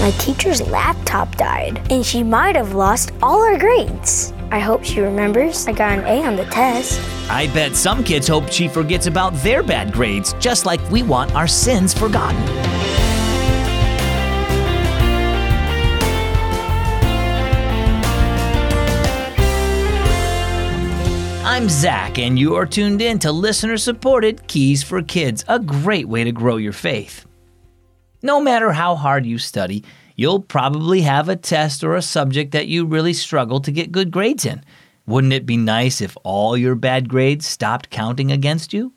My teacher's laptop died, and she might have lost all her grades. I hope she remembers I got an A on the test. I bet some kids hope she forgets about their bad grades, just like we want our sins forgotten. I'm Zach, and you are tuned in to listener supported Keys for Kids, a great way to grow your faith. No matter how hard you study, you'll probably have a test or a subject that you really struggle to get good grades in. Wouldn't it be nice if all your bad grades stopped counting against you?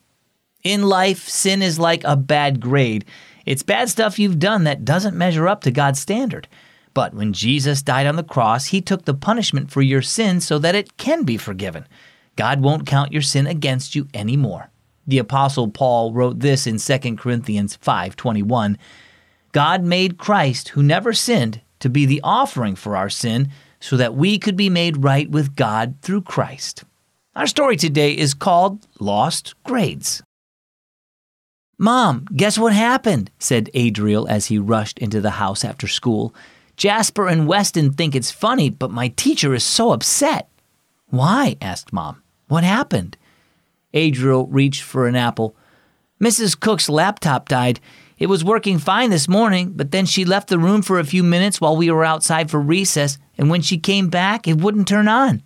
In life, sin is like a bad grade. It's bad stuff you've done that doesn't measure up to God's standard. But when Jesus died on the cross, he took the punishment for your sin so that it can be forgiven. God won't count your sin against you anymore. The apostle Paul wrote this in 2 Corinthians 5:21. God made Christ, who never sinned, to be the offering for our sin so that we could be made right with God through Christ. Our story today is called Lost Grades. Mom, guess what happened? said Adriel as he rushed into the house after school. Jasper and Weston think it's funny, but my teacher is so upset. Why? asked Mom. What happened? Adriel reached for an apple. Mrs. Cook's laptop died. It was working fine this morning, but then she left the room for a few minutes while we were outside for recess, and when she came back, it wouldn't turn on.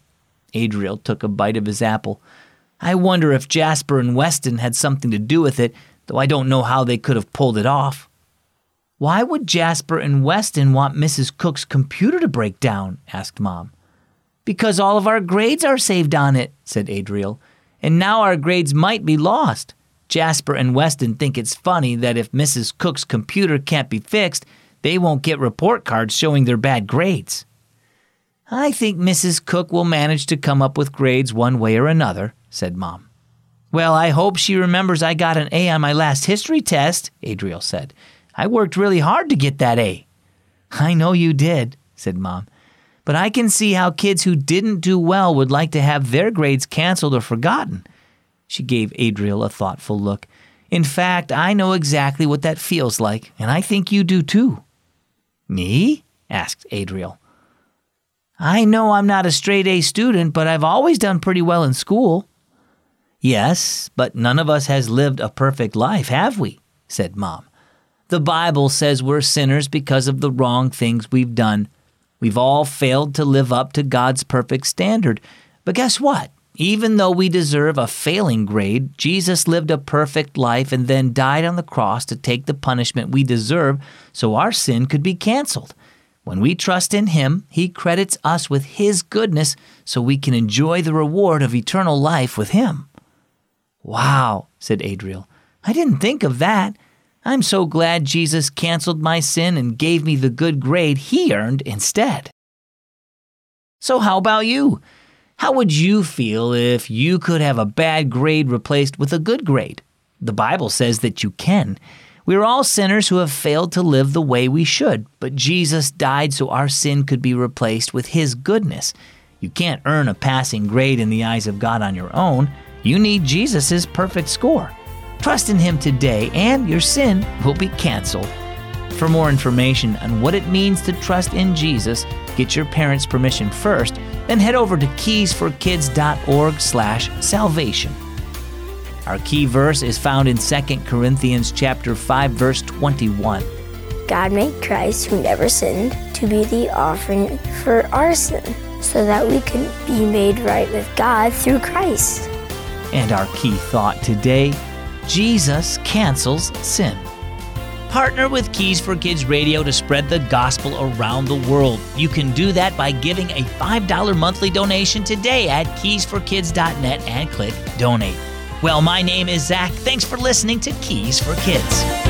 Adriel took a bite of his apple. I wonder if Jasper and Weston had something to do with it, though I don't know how they could have pulled it off. Why would Jasper and Weston want Mrs. Cook's computer to break down? asked Mom. Because all of our grades are saved on it, said Adriel, and now our grades might be lost. Jasper and Weston think it's funny that if Mrs. Cook's computer can't be fixed, they won't get report cards showing their bad grades. I think Mrs. Cook will manage to come up with grades one way or another, said Mom. Well, I hope she remembers I got an A on my last history test, Adriel said. I worked really hard to get that A. I know you did, said Mom but I can see how kids who didn't do well would like to have their grades canceled or forgotten. She gave Adriel a thoughtful look. In fact, I know exactly what that feels like, and I think you do too. Me? asked Adriel. I know I'm not a straight A student, but I've always done pretty well in school. Yes, but none of us has lived a perfect life, have we? said Mom. The Bible says we're sinners because of the wrong things we've done. We've all failed to live up to God's perfect standard. But guess what? Even though we deserve a failing grade, Jesus lived a perfect life and then died on the cross to take the punishment we deserve so our sin could be canceled. When we trust in Him, He credits us with His goodness so we can enjoy the reward of eternal life with Him. Wow, said Adriel. I didn't think of that. I'm so glad Jesus canceled my sin and gave me the good grade he earned instead. So, how about you? How would you feel if you could have a bad grade replaced with a good grade? The Bible says that you can. We're all sinners who have failed to live the way we should, but Jesus died so our sin could be replaced with His goodness. You can't earn a passing grade in the eyes of God on your own. You need Jesus' perfect score. Trust in Him today, and your sin will be canceled. For more information on what it means to trust in Jesus, get your parents' permission first, then head over to keysforkids.org/salvation. Our key verse is found in 2 Corinthians chapter 5 verse 21. God made Christ, who never sinned, to be the offering for our sin, so that we can be made right with God through Christ. And our key thought today Jesus cancels sin. Partner with Keys for Kids Radio to spread the gospel around the world. You can do that by giving a $5 monthly donation today at keysforkids.net and click donate. Well, my name is Zach. Thanks for listening to Keys for Kids.